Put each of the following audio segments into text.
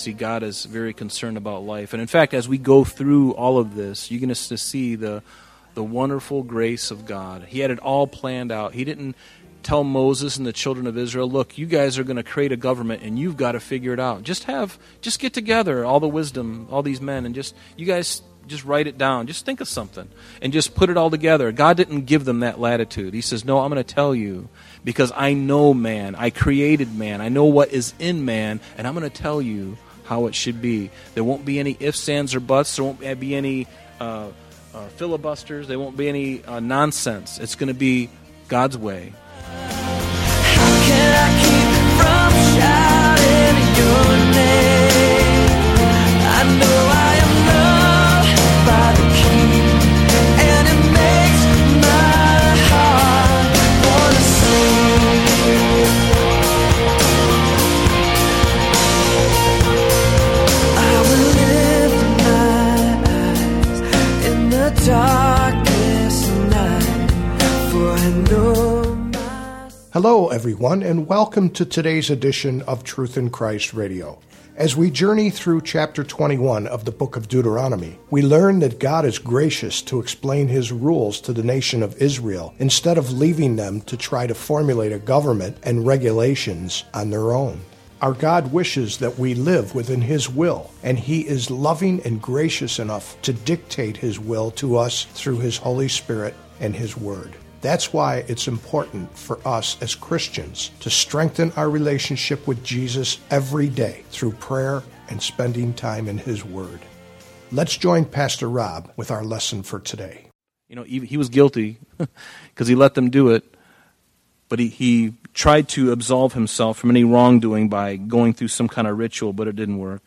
See God is very concerned about life. And in fact, as we go through all of this, you're going to see the the wonderful grace of God. He had it all planned out. He didn't tell Moses and the children of Israel, "Look, you guys are going to create a government and you've got to figure it out. Just have just get together all the wisdom, all these men and just you guys just write it down. Just think of something and just put it all together." God didn't give them that latitude. He says, "No, I'm going to tell you because I know man. I created man. I know what is in man, and I'm going to tell you how it should be. There won't be any ifs, ands, or buts. There won't be any uh, uh, filibusters. There won't be any uh, nonsense. It's going to be God's way. I Hello, everyone, and welcome to today's edition of Truth in Christ Radio. As we journey through chapter 21 of the book of Deuteronomy, we learn that God is gracious to explain his rules to the nation of Israel instead of leaving them to try to formulate a government and regulations on their own. Our God wishes that we live within His will, and He is loving and gracious enough to dictate His will to us through His Holy Spirit and His Word. That's why it's important for us as Christians to strengthen our relationship with Jesus every day through prayer and spending time in His Word. Let's join Pastor Rob with our lesson for today. You know, he, was guilty because he let them do it, but he, he tried to absolve himself from any wrongdoing by going through some kind of ritual, but it didn't work.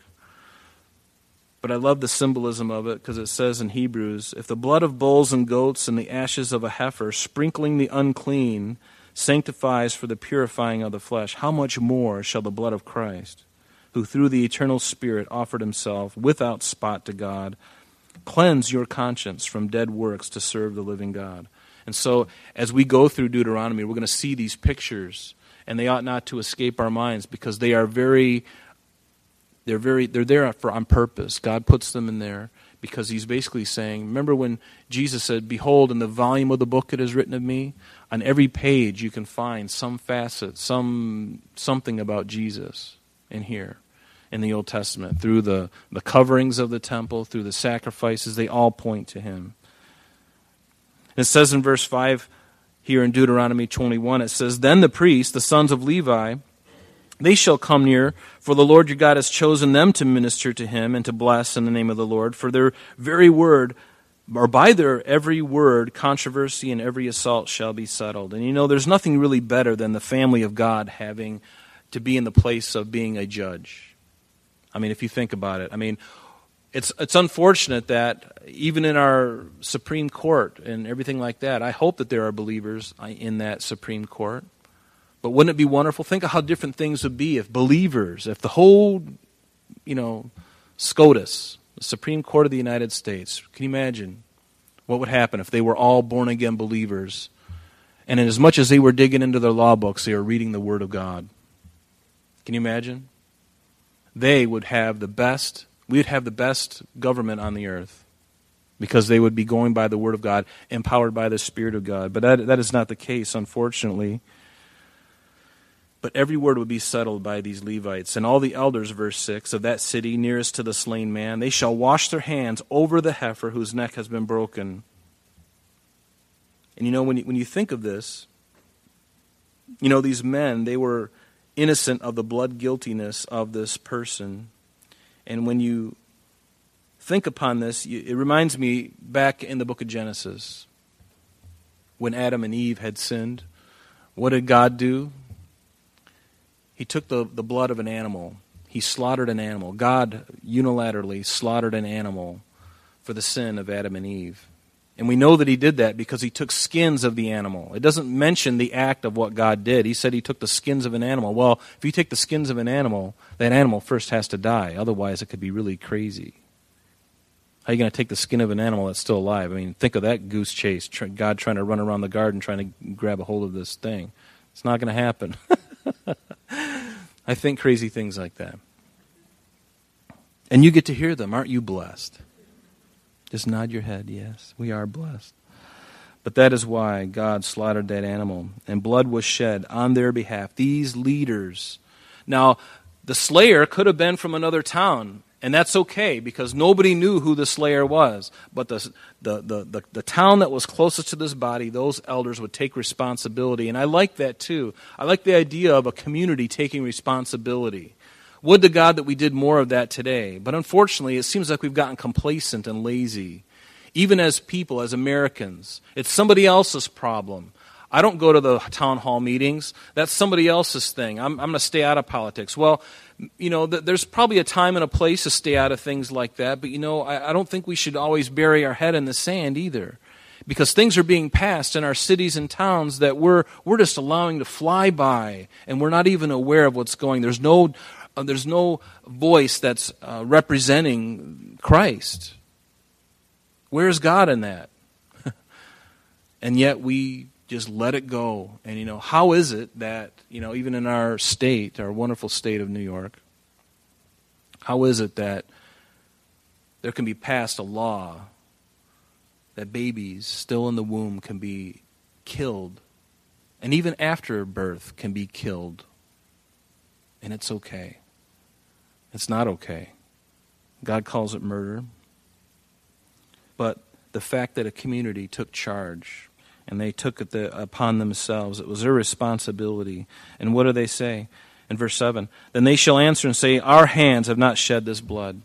But I love the symbolism of it because it says in Hebrews if the blood of bulls and goats and the ashes of a heifer, sprinkling the unclean, sanctifies for the purifying of the flesh, how much more shall the blood of Christ, who through the eternal Spirit offered himself without spot to God, cleanse your conscience from dead works to serve the living God? And so, as we go through Deuteronomy, we're going to see these pictures, and they ought not to escape our minds because they are very they're very they're there for on purpose. God puts them in there because he's basically saying, remember when Jesus said, "Behold, in the volume of the book it is written of me." On every page you can find some facet, some something about Jesus in here in the Old Testament through the the coverings of the temple, through the sacrifices, they all point to him. It says in verse 5 here in Deuteronomy 21, it says, Then the priests, the sons of Levi, they shall come near, for the Lord your God has chosen them to minister to him and to bless in the name of the Lord. For their very word, or by their every word, controversy and every assault shall be settled. And you know, there's nothing really better than the family of God having to be in the place of being a judge. I mean, if you think about it, I mean, it's it's unfortunate that even in our Supreme Court and everything like that, I hope that there are believers in that Supreme Court. But wouldn't it be wonderful? Think of how different things would be if believers, if the whole, you know, SCOTUS, the Supreme Court of the United States, can you imagine what would happen if they were all born again believers? And in as much as they were digging into their law books, they were reading the Word of God. Can you imagine? They would have the best, we would have the best government on the earth because they would be going by the Word of God, empowered by the Spirit of God. But that, that is not the case, unfortunately. But every word would be settled by these Levites. And all the elders, verse 6, of that city nearest to the slain man, they shall wash their hands over the heifer whose neck has been broken. And you know, when you, when you think of this, you know, these men, they were innocent of the blood guiltiness of this person. And when you think upon this, it reminds me back in the book of Genesis when Adam and Eve had sinned. What did God do? He took the, the blood of an animal. He slaughtered an animal. God unilaterally slaughtered an animal for the sin of Adam and Eve. And we know that he did that because he took skins of the animal. It doesn't mention the act of what God did. He said he took the skins of an animal. Well, if you take the skins of an animal, that animal first has to die. Otherwise, it could be really crazy. How are you going to take the skin of an animal that's still alive? I mean, think of that goose chase. God trying to run around the garden trying to grab a hold of this thing. It's not going to happen. I think crazy things like that. And you get to hear them. Aren't you blessed? Just nod your head, yes, we are blessed. But that is why God slaughtered that animal, and blood was shed on their behalf. These leaders. Now, the slayer could have been from another town, and that's okay because nobody knew who the slayer was. But the, the, the, the, the town that was closest to this body, those elders would take responsibility. And I like that too. I like the idea of a community taking responsibility. Would to God that we did more of that today. But unfortunately, it seems like we've gotten complacent and lazy. Even as people, as Americans, it's somebody else's problem. I don't go to the town hall meetings. That's somebody else's thing. I'm, I'm going to stay out of politics. Well, you know, th- there's probably a time and a place to stay out of things like that, but, you know, I, I don't think we should always bury our head in the sand either because things are being passed in our cities and towns that we're, we're just allowing to fly by and we're not even aware of what's going there's no uh, there's no voice that's uh, representing Christ. Where's God in that? and yet we just let it go. And, you know, how is it that, you know, even in our state, our wonderful state of New York, how is it that there can be passed a law that babies still in the womb can be killed, and even after birth can be killed, and it's okay? It's not okay. God calls it murder. But the fact that a community took charge and they took it the, upon themselves, it was their responsibility. And what do they say? In verse 7 Then they shall answer and say, Our hands have not shed this blood,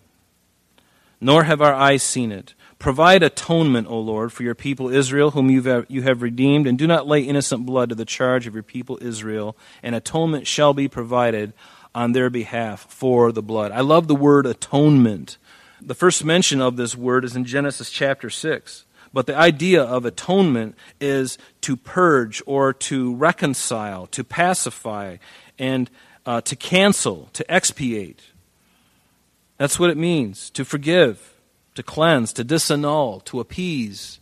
nor have our eyes seen it. Provide atonement, O Lord, for your people Israel, whom you have, you have redeemed, and do not lay innocent blood to the charge of your people Israel, and atonement shall be provided on their behalf for the blood. I love the word atonement. The first mention of this word is in Genesis chapter 6. But the idea of atonement is to purge or to reconcile, to pacify, and uh, to cancel, to expiate. That's what it means to forgive, to cleanse, to disannul, to appease.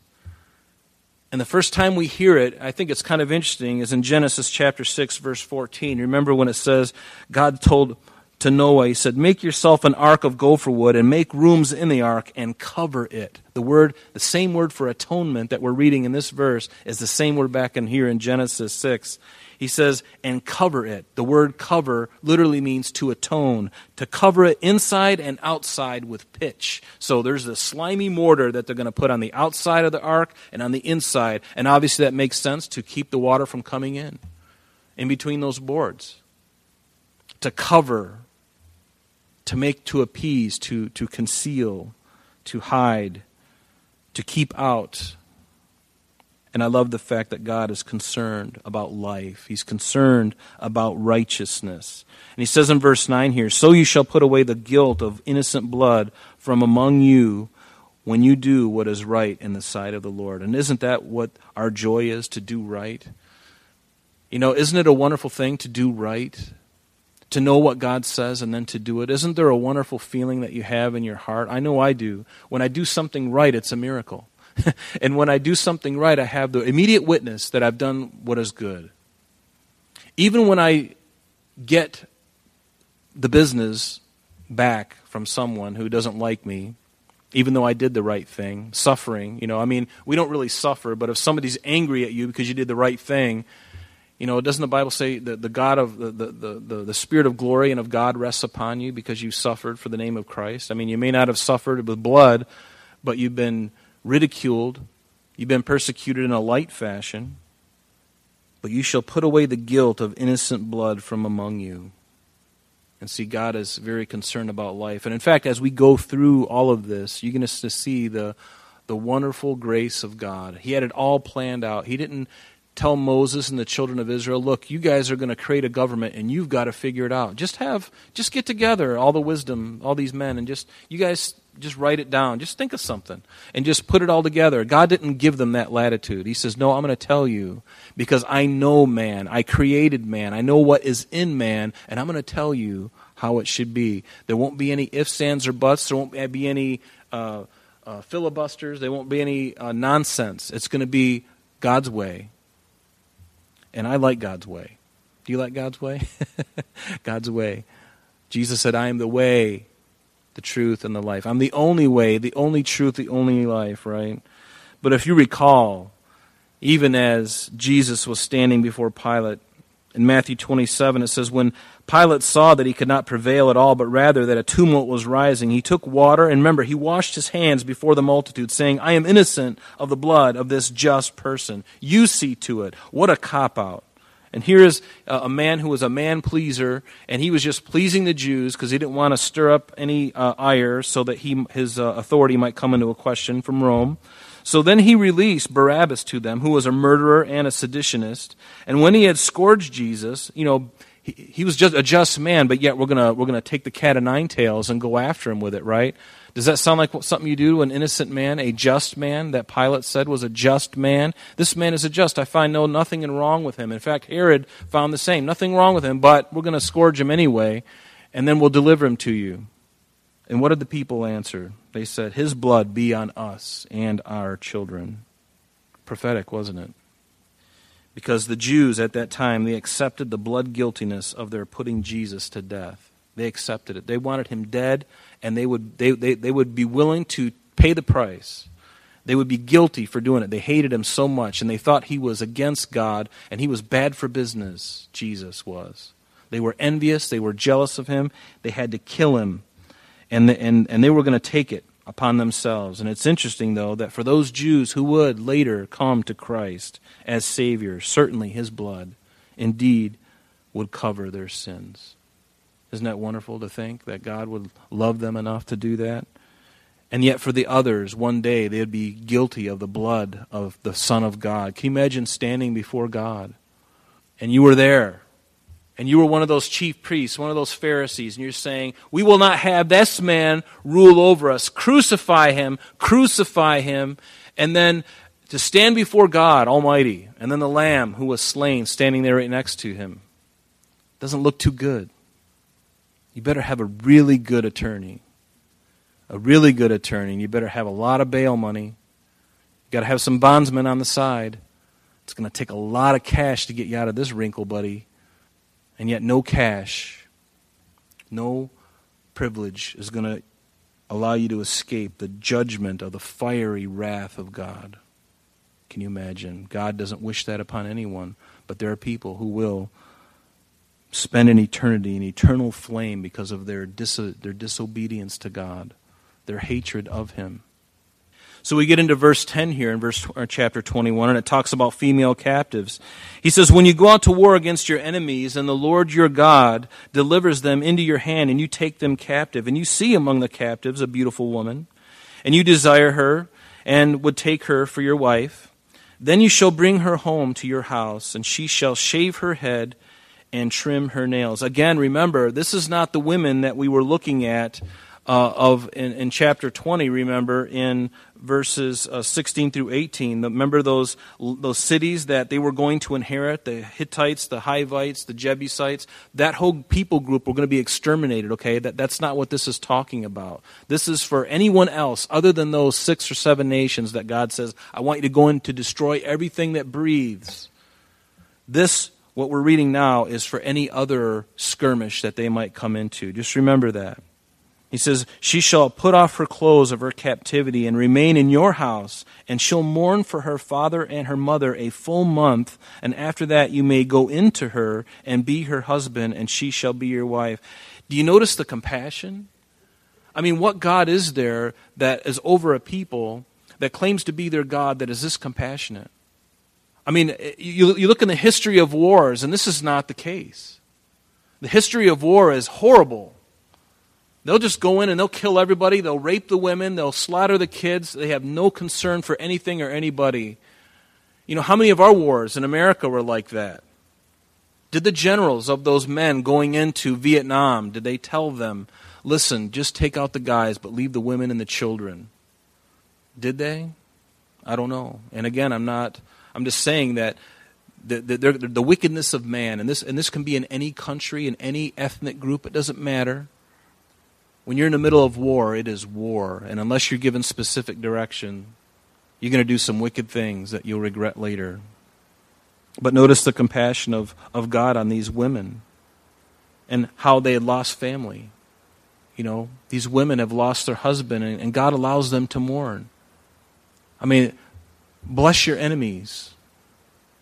And the first time we hear it, I think it's kind of interesting, is in Genesis chapter 6, verse 14. Remember when it says, God told to Noah, He said, Make yourself an ark of gopher wood and make rooms in the ark and cover it. The word, the same word for atonement that we're reading in this verse is the same word back in here in Genesis 6. He says, and cover it. The word cover literally means to atone, to cover it inside and outside with pitch. So there's the slimy mortar that they're going to put on the outside of the ark and on the inside. And obviously that makes sense to keep the water from coming in, in between those boards. To cover, to make, to appease, to, to conceal, to hide, to keep out and I love the fact that God is concerned about life. He's concerned about righteousness. And he says in verse 9 here So you shall put away the guilt of innocent blood from among you when you do what is right in the sight of the Lord. And isn't that what our joy is to do right? You know, isn't it a wonderful thing to do right? To know what God says and then to do it. Isn't there a wonderful feeling that you have in your heart? I know I do. When I do something right, it's a miracle. and when I do something right, I have the immediate witness that I've done what is good. Even when I get the business back from someone who doesn't like me, even though I did the right thing, suffering, you know, I mean, we don't really suffer, but if somebody's angry at you because you did the right thing, you know, doesn't the Bible say that the God of the, the, the, the, Spirit of glory and of God rests upon you because you suffered for the name of Christ? I mean, you may not have suffered with blood, but you've been ridiculed, you've been persecuted in a light fashion, but you shall put away the guilt of innocent blood from among you. And see, God is very concerned about life. And in fact, as we go through all of this, you're going to see the, the wonderful grace of God. He had it all planned out. He didn't tell Moses and the children of Israel, look, you guys are going to create a government and you've got to figure it out. Just have, just get together, all the wisdom, all these men, and just, you guys just write it down. Just think of something and just put it all together. God didn't give them that latitude. He says, No, I'm going to tell you because I know man. I created man. I know what is in man, and I'm going to tell you how it should be. There won't be any ifs, ands, or buts. There won't be any uh, uh, filibusters. There won't be any uh, nonsense. It's going to be God's way. And I like God's way. Do you like God's way? God's way. Jesus said, I am the way, the truth, and the life. I'm the only way, the only truth, the only life, right? But if you recall, even as Jesus was standing before Pilate, in Matthew 27, it says, When Pilate saw that he could not prevail at all, but rather that a tumult was rising, he took water, and remember, he washed his hands before the multitude, saying, I am innocent of the blood of this just person. You see to it. What a cop out. And here is a man who was a man pleaser, and he was just pleasing the Jews because he didn't want to stir up any uh, ire so that he, his uh, authority might come into a question from Rome. So then he released Barabbas to them, who was a murderer and a seditionist. And when he had scourged Jesus, you know, he, he was just a just man, but yet we're to we're gonna take the cat of nine tails and go after him with it, right? Does that sound like something you do to an innocent man, a just man that Pilate said was a just man? This man is a just. I find no nothing wrong with him. In fact, Herod found the same. Nothing wrong with him, but we're going to scourge him anyway, and then we'll deliver him to you. And what did the people answer? They said, His blood be on us and our children. Prophetic, wasn't it? Because the Jews at that time, they accepted the blood guiltiness of their putting Jesus to death. They accepted it. They wanted him dead and they would, they, they, they would be willing to pay the price. They would be guilty for doing it. They hated him so much, and they thought he was against God, and he was bad for business, Jesus was. They were envious, they were jealous of him, they had to kill him, and, the, and, and they were going to take it upon themselves. And it's interesting, though, that for those Jews who would later come to Christ as Savior, certainly his blood indeed would cover their sins. Isn't that wonderful to think that God would love them enough to do that? And yet, for the others, one day they'd be guilty of the blood of the Son of God. Can you imagine standing before God? And you were there. And you were one of those chief priests, one of those Pharisees, and you're saying, We will not have this man rule over us. Crucify him, crucify him. And then to stand before God Almighty, and then the Lamb who was slain standing there right next to him. Doesn't look too good you better have a really good attorney. A really good attorney. You better have a lot of bail money. You got to have some bondsmen on the side. It's going to take a lot of cash to get you out of this wrinkle, buddy. And yet, no cash, no privilege is going to allow you to escape the judgment of the fiery wrath of God. Can you imagine? God doesn't wish that upon anyone, but there are people who will spend an eternity in eternal flame because of their, dis- their disobedience to God, their hatred of Him. So we get into verse 10 here in verse chapter 21 and it talks about female captives. He says when you go out to war against your enemies and the Lord your God delivers them into your hand and you take them captive and you see among the captives a beautiful woman and you desire her and would take her for your wife then you shall bring her home to your house and she shall shave her head and trim her nails. Again, remember, this is not the women that we were looking at uh, of in, in, chapter 20, remember, in verses uh, 16 through 18. Remember those, those cities that they were going to inherit the Hittites, the Hivites, the Jebusites? That whole people group were going to be exterminated, okay? That, that's not what this is talking about. This is for anyone else other than those six or seven nations that God says, I want you to go in to destroy everything that breathes. This what we're reading now is for any other skirmish that they might come into. Just remember that. He says, She shall put off her clothes of her captivity and remain in your house, and she'll mourn for her father and her mother a full month, and after that you may go into her and be her husband, and she shall be your wife. Do you notice the compassion? I mean, what God is there that is over a people that claims to be their God that is this compassionate? I mean, you, you look in the history of wars, and this is not the case. The history of war is horrible. They'll just go in and they'll kill everybody. They'll rape the women. They'll slaughter the kids. They have no concern for anything or anybody. You know, how many of our wars in America were like that? Did the generals of those men going into Vietnam, did they tell them, listen, just take out the guys, but leave the women and the children. Did they? I don't know. And again, I'm not, I'm just saying that the, the, the, wickedness of man, and this, and this can be in any country, in any ethnic group, it doesn't matter. When you're in the middle of war, it is war. And unless you're given specific direction, you're going to do some wicked things that you'll regret later. But notice the compassion of, of God on these women and how they had lost family. You know, these women have lost their husband, and, and God allows them to mourn. I mean, bless your enemies.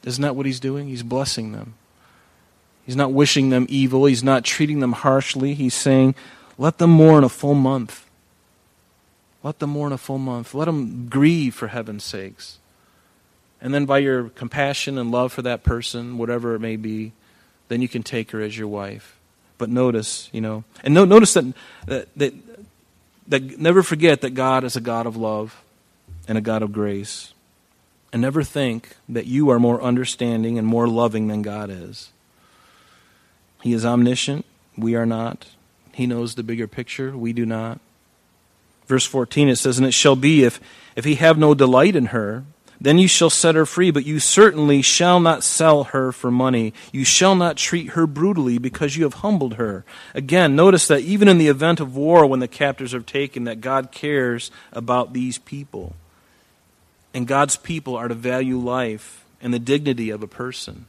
Isn't that what He's doing? He's blessing them. He's not wishing them evil, He's not treating them harshly. He's saying, let them mourn a full month. Let them mourn a full month. Let them grieve for heaven's sakes. And then, by your compassion and love for that person, whatever it may be, then you can take her as your wife. But notice, you know, and no, notice that, that, that, that never forget that God is a God of love and a God of grace. And never think that you are more understanding and more loving than God is. He is omniscient. We are not. He knows the bigger picture. We do not. Verse 14 it says, And it shall be if, if he have no delight in her, then you shall set her free, but you certainly shall not sell her for money. You shall not treat her brutally because you have humbled her. Again, notice that even in the event of war, when the captives are taken, that God cares about these people. And God's people are to value life and the dignity of a person.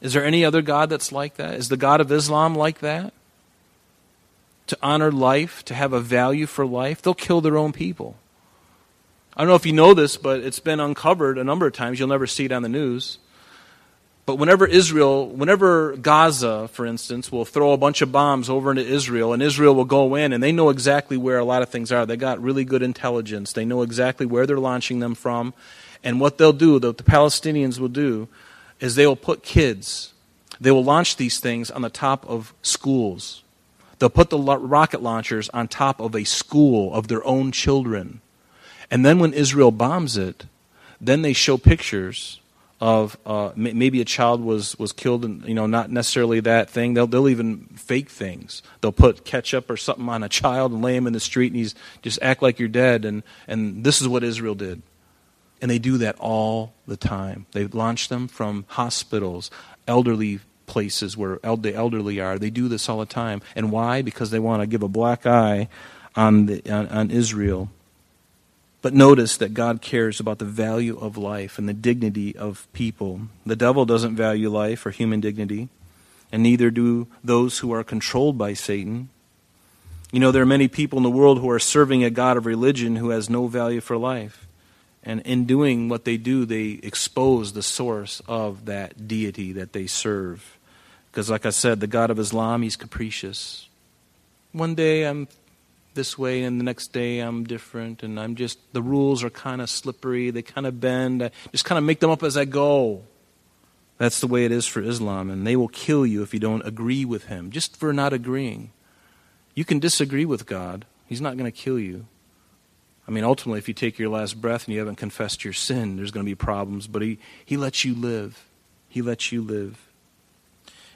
Is there any other God that's like that? Is the God of Islam like that? To honor life, to have a value for life, they'll kill their own people. I don't know if you know this, but it's been uncovered a number of times. You'll never see it on the news. But whenever Israel, whenever Gaza, for instance, will throw a bunch of bombs over into Israel, and Israel will go in, and they know exactly where a lot of things are. They got really good intelligence. They know exactly where they're launching them from. And what they'll do, what the Palestinians will do, is they will put kids, they will launch these things on the top of schools. They'll put the rocket launchers on top of a school of their own children. And then when Israel bombs it, then they show pictures of uh, maybe a child was, was killed and you know not necessarily that thing. They'll, they'll even fake things. They'll put ketchup or something on a child and lay him in the street and he's just act like you're dead. And, and this is what israel did. And they do that all the time. They launch them from hospitals elderly places where the elderly are they do this all the time and why because they want to give a black eye on, the, on, on israel but notice that God cares about the value of life and the dignity of people. The devil doesn't value life or human dignity, and neither do those who are controlled by Satan. You know, there are many people in the world who are serving a God of religion who has no value for life. And in doing what they do, they expose the source of that deity that they serve. Because, like I said, the God of Islam, he's capricious. One day I'm this way and the next day I'm different and I'm just the rules are kind of slippery, they kind of bend. I just kind of make them up as I go. That's the way it is for Islam and they will kill you if you don't agree with him just for not agreeing. You can disagree with God. He's not going to kill you. I mean, ultimately, if you take your last breath and you haven't confessed your sin, there's going to be problems, but He, he lets you live. He lets you live.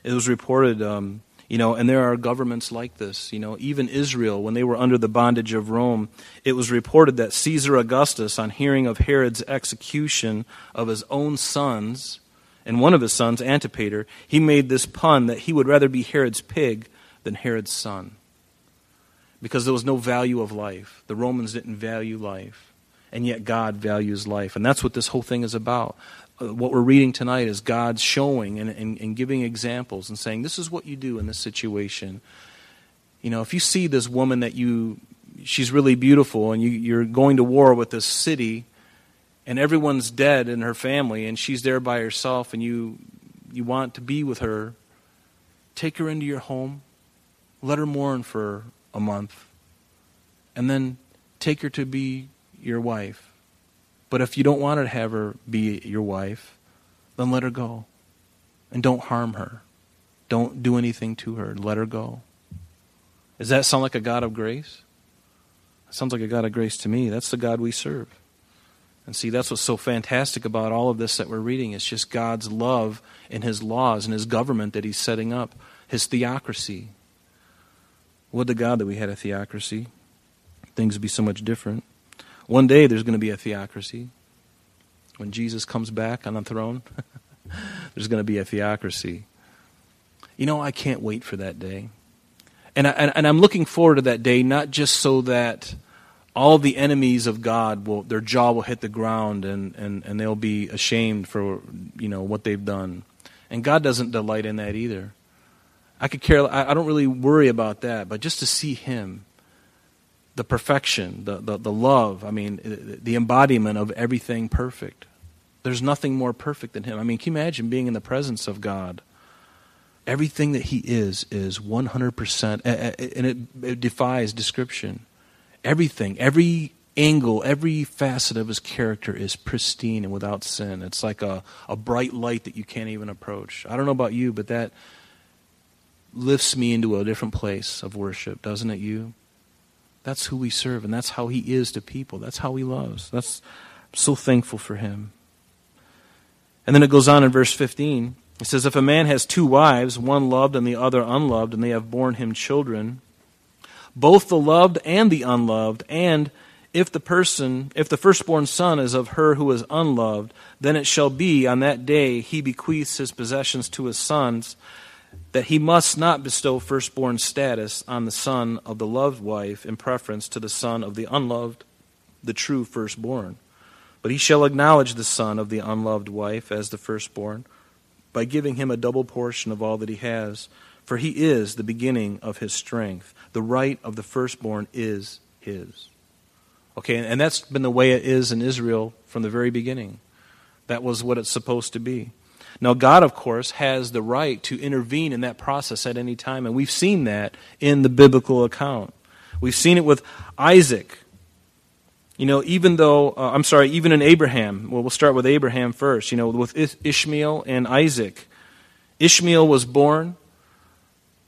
It was reported um, you know, and there are governments like this. You know, even Israel, when they were under the bondage of Rome, it was reported that Caesar Augustus, on hearing of Herod's execution of his own sons, and one of his sons, Antipater, he made this pun that he would rather be Herod's pig than Herod's son. Because there was no value of life. The Romans didn't value life. And yet God values life. And that's what this whole thing is about. Uh, what we're reading tonight is God showing and, and, and giving examples and saying, this is what you do in this situation. You know, if you see this woman that you, she's really beautiful and you, you're going to war with this city and everyone's dead in her family and she's there by herself and you, you want to be with her, take her into your home, let her mourn for a month, and then take her to be your wife but if you don't want to have her be your wife, then let her go. And don't harm her. Don't do anything to her. Let her go. Does that sound like a God of grace? It sounds like a God of grace to me. That's the God we serve. And see, that's what's so fantastic about all of this that we're reading. It's just God's love and His laws and His government that He's setting up, His theocracy. Would to God that we had a theocracy. Things would be so much different. One day there's going to be a theocracy. When Jesus comes back on the throne, there's going to be a theocracy. You know, I can't wait for that day. And, I, and I'm looking forward to that day, not just so that all the enemies of God will their jaw will hit the ground and, and, and they'll be ashamed for you know what they've done. And God doesn't delight in that either. I could care I, I don't really worry about that, but just to see him, the perfection, the, the, the love, I mean uh, the embodiment of everything perfect. There's nothing more perfect than him. I mean, can you imagine being in the presence of God? Everything that he is is 100%, and it, it defies description. Everything, every angle, every facet of his character is pristine and without sin. It's like a, a bright light that you can't even approach. I don't know about you, but that lifts me into a different place of worship, doesn't it, you? That's who we serve, and that's how he is to people. That's how he loves. That's I'm so thankful for him. And then it goes on in verse 15. It says, If a man has two wives, one loved and the other unloved, and they have borne him children, both the loved and the unloved, and if the person, if the firstborn son is of her who is unloved, then it shall be on that day he bequeaths his possessions to his sons, that he must not bestow firstborn status on the son of the loved wife in preference to the son of the unloved, the true firstborn. But he shall acknowledge the son of the unloved wife as the firstborn by giving him a double portion of all that he has, for he is the beginning of his strength the right of the firstborn is his. Okay, and that's been the way it is in Israel from the very beginning. That was what it's supposed to be. Now, God, of course, has the right to intervene in that process at any time, and we've seen that in the biblical account. We've seen it with Isaac. You know, even though, uh, I'm sorry, even in Abraham, well, we'll start with Abraham first, you know, with Ishmael and Isaac. Ishmael was born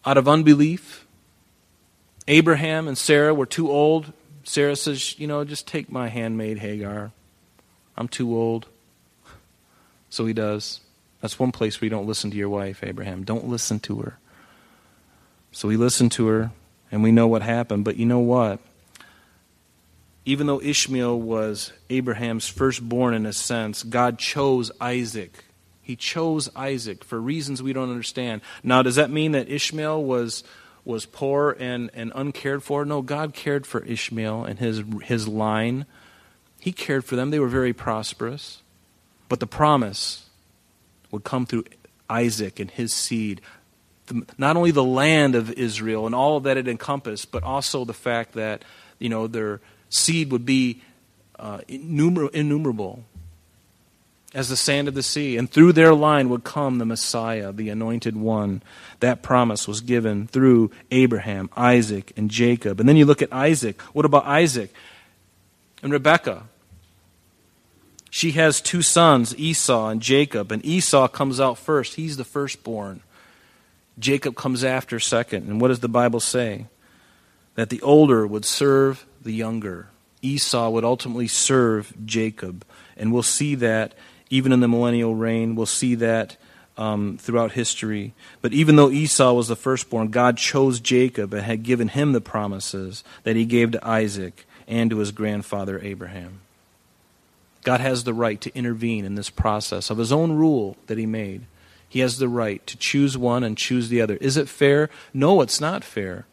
out of unbelief. Abraham and Sarah were too old. Sarah says, You know, just take my handmaid Hagar. I'm too old. So he does. That's one place where you don't listen to your wife, Abraham. Don't listen to her. So he listened to her, and we know what happened. But you know what? Even though Ishmael was Abraham's firstborn in a sense, God chose Isaac. He chose Isaac for reasons we don't understand. Now, does that mean that Ishmael was was poor and, and uncared for. No, God cared for Ishmael and his, his line. He cared for them. They were very prosperous. But the promise would come through Isaac and his seed. The, not only the land of Israel and all that it encompassed, but also the fact that you know their seed would be uh, innumerable as the sand of the sea, and through their line would come the Messiah, the anointed one. That promise was given through Abraham, Isaac, and Jacob. And then you look at Isaac. What about Isaac and Rebekah? She has two sons, Esau and Jacob, and Esau comes out first. He's the firstborn. Jacob comes after second. And what does the Bible say? That the older would serve the younger. Esau would ultimately serve Jacob. And we'll see that even in the millennial reign. We'll see that um, throughout history. But even though Esau was the firstborn, God chose Jacob and had given him the promises that he gave to Isaac and to his grandfather Abraham. God has the right to intervene in this process of his own rule that he made. He has the right to choose one and choose the other. Is it fair? No, it's not fair.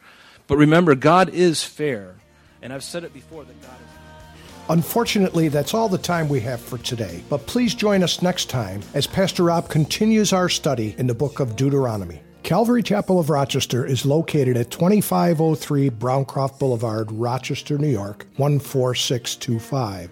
But remember, God is fair. And I've said it before that God is. Unfortunately, that's all the time we have for today, but please join us next time as Pastor Rob continues our study in the book of Deuteronomy. Calvary Chapel of Rochester is located at 2503 Browncroft Boulevard, Rochester, New York, 14625.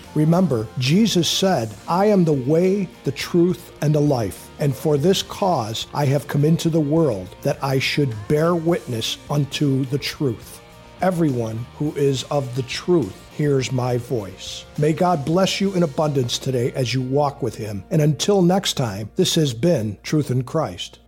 Remember, Jesus said, I am the way, the truth, and the life. And for this cause I have come into the world, that I should bear witness unto the truth. Everyone who is of the truth hears my voice. May God bless you in abundance today as you walk with Him. And until next time, this has been Truth in Christ.